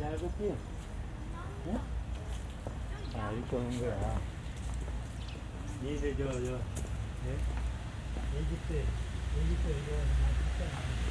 얇았지? 응? 아, 이렇게 오는 거야. 니들 저, 저, 예? 애기 때, 애기 때 이거 하는 거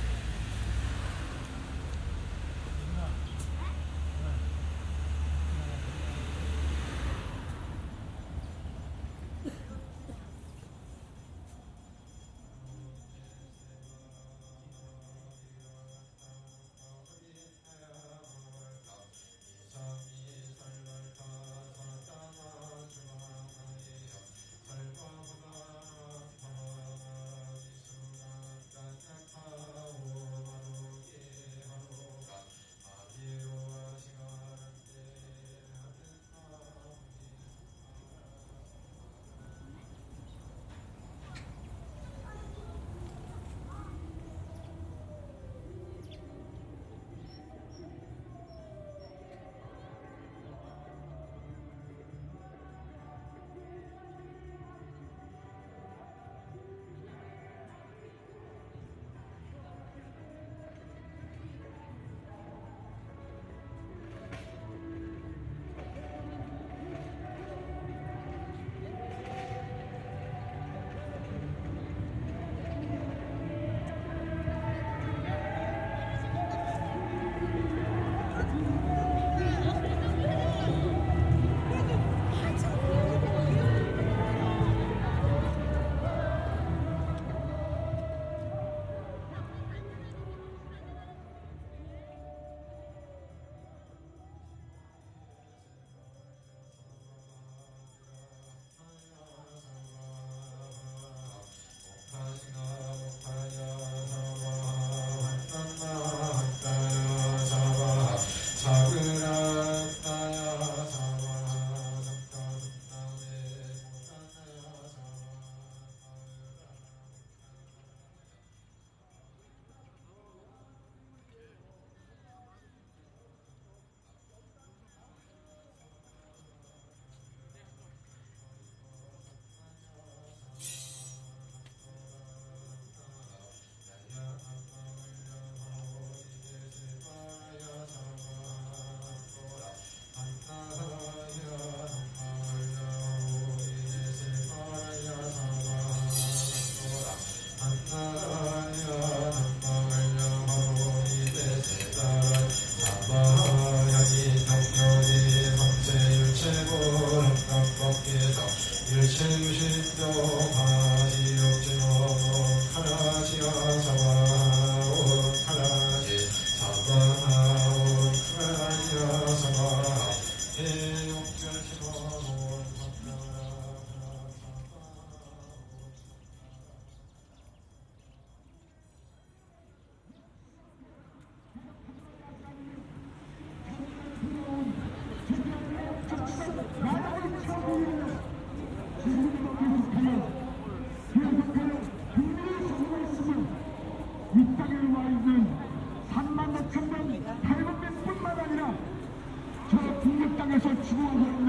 Let's go.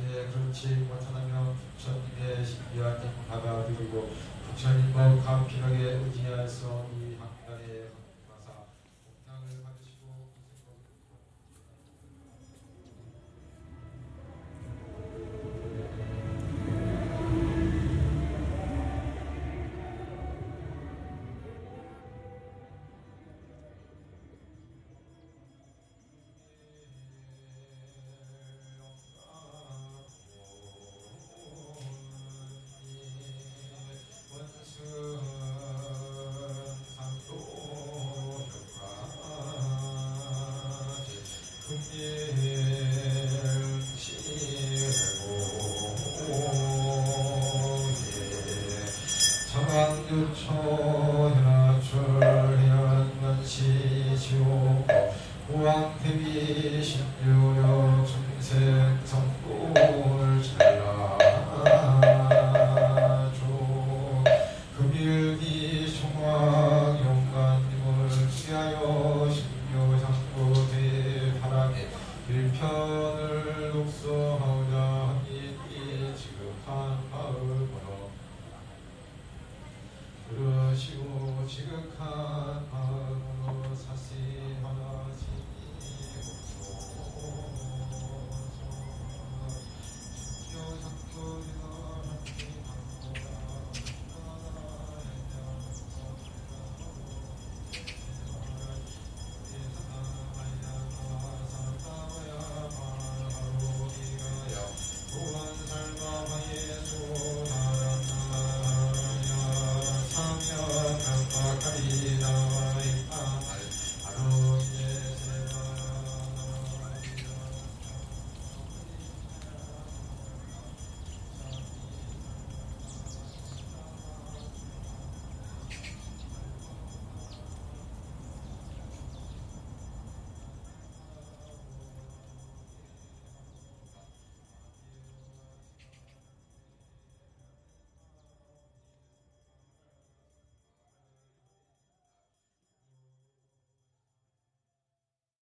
예, 그렇지. 못하다면 부처님의 신비한 행가가 들고 부처님과 감격하게 의지하여서 현하철 현면시지오 우왕태비 십육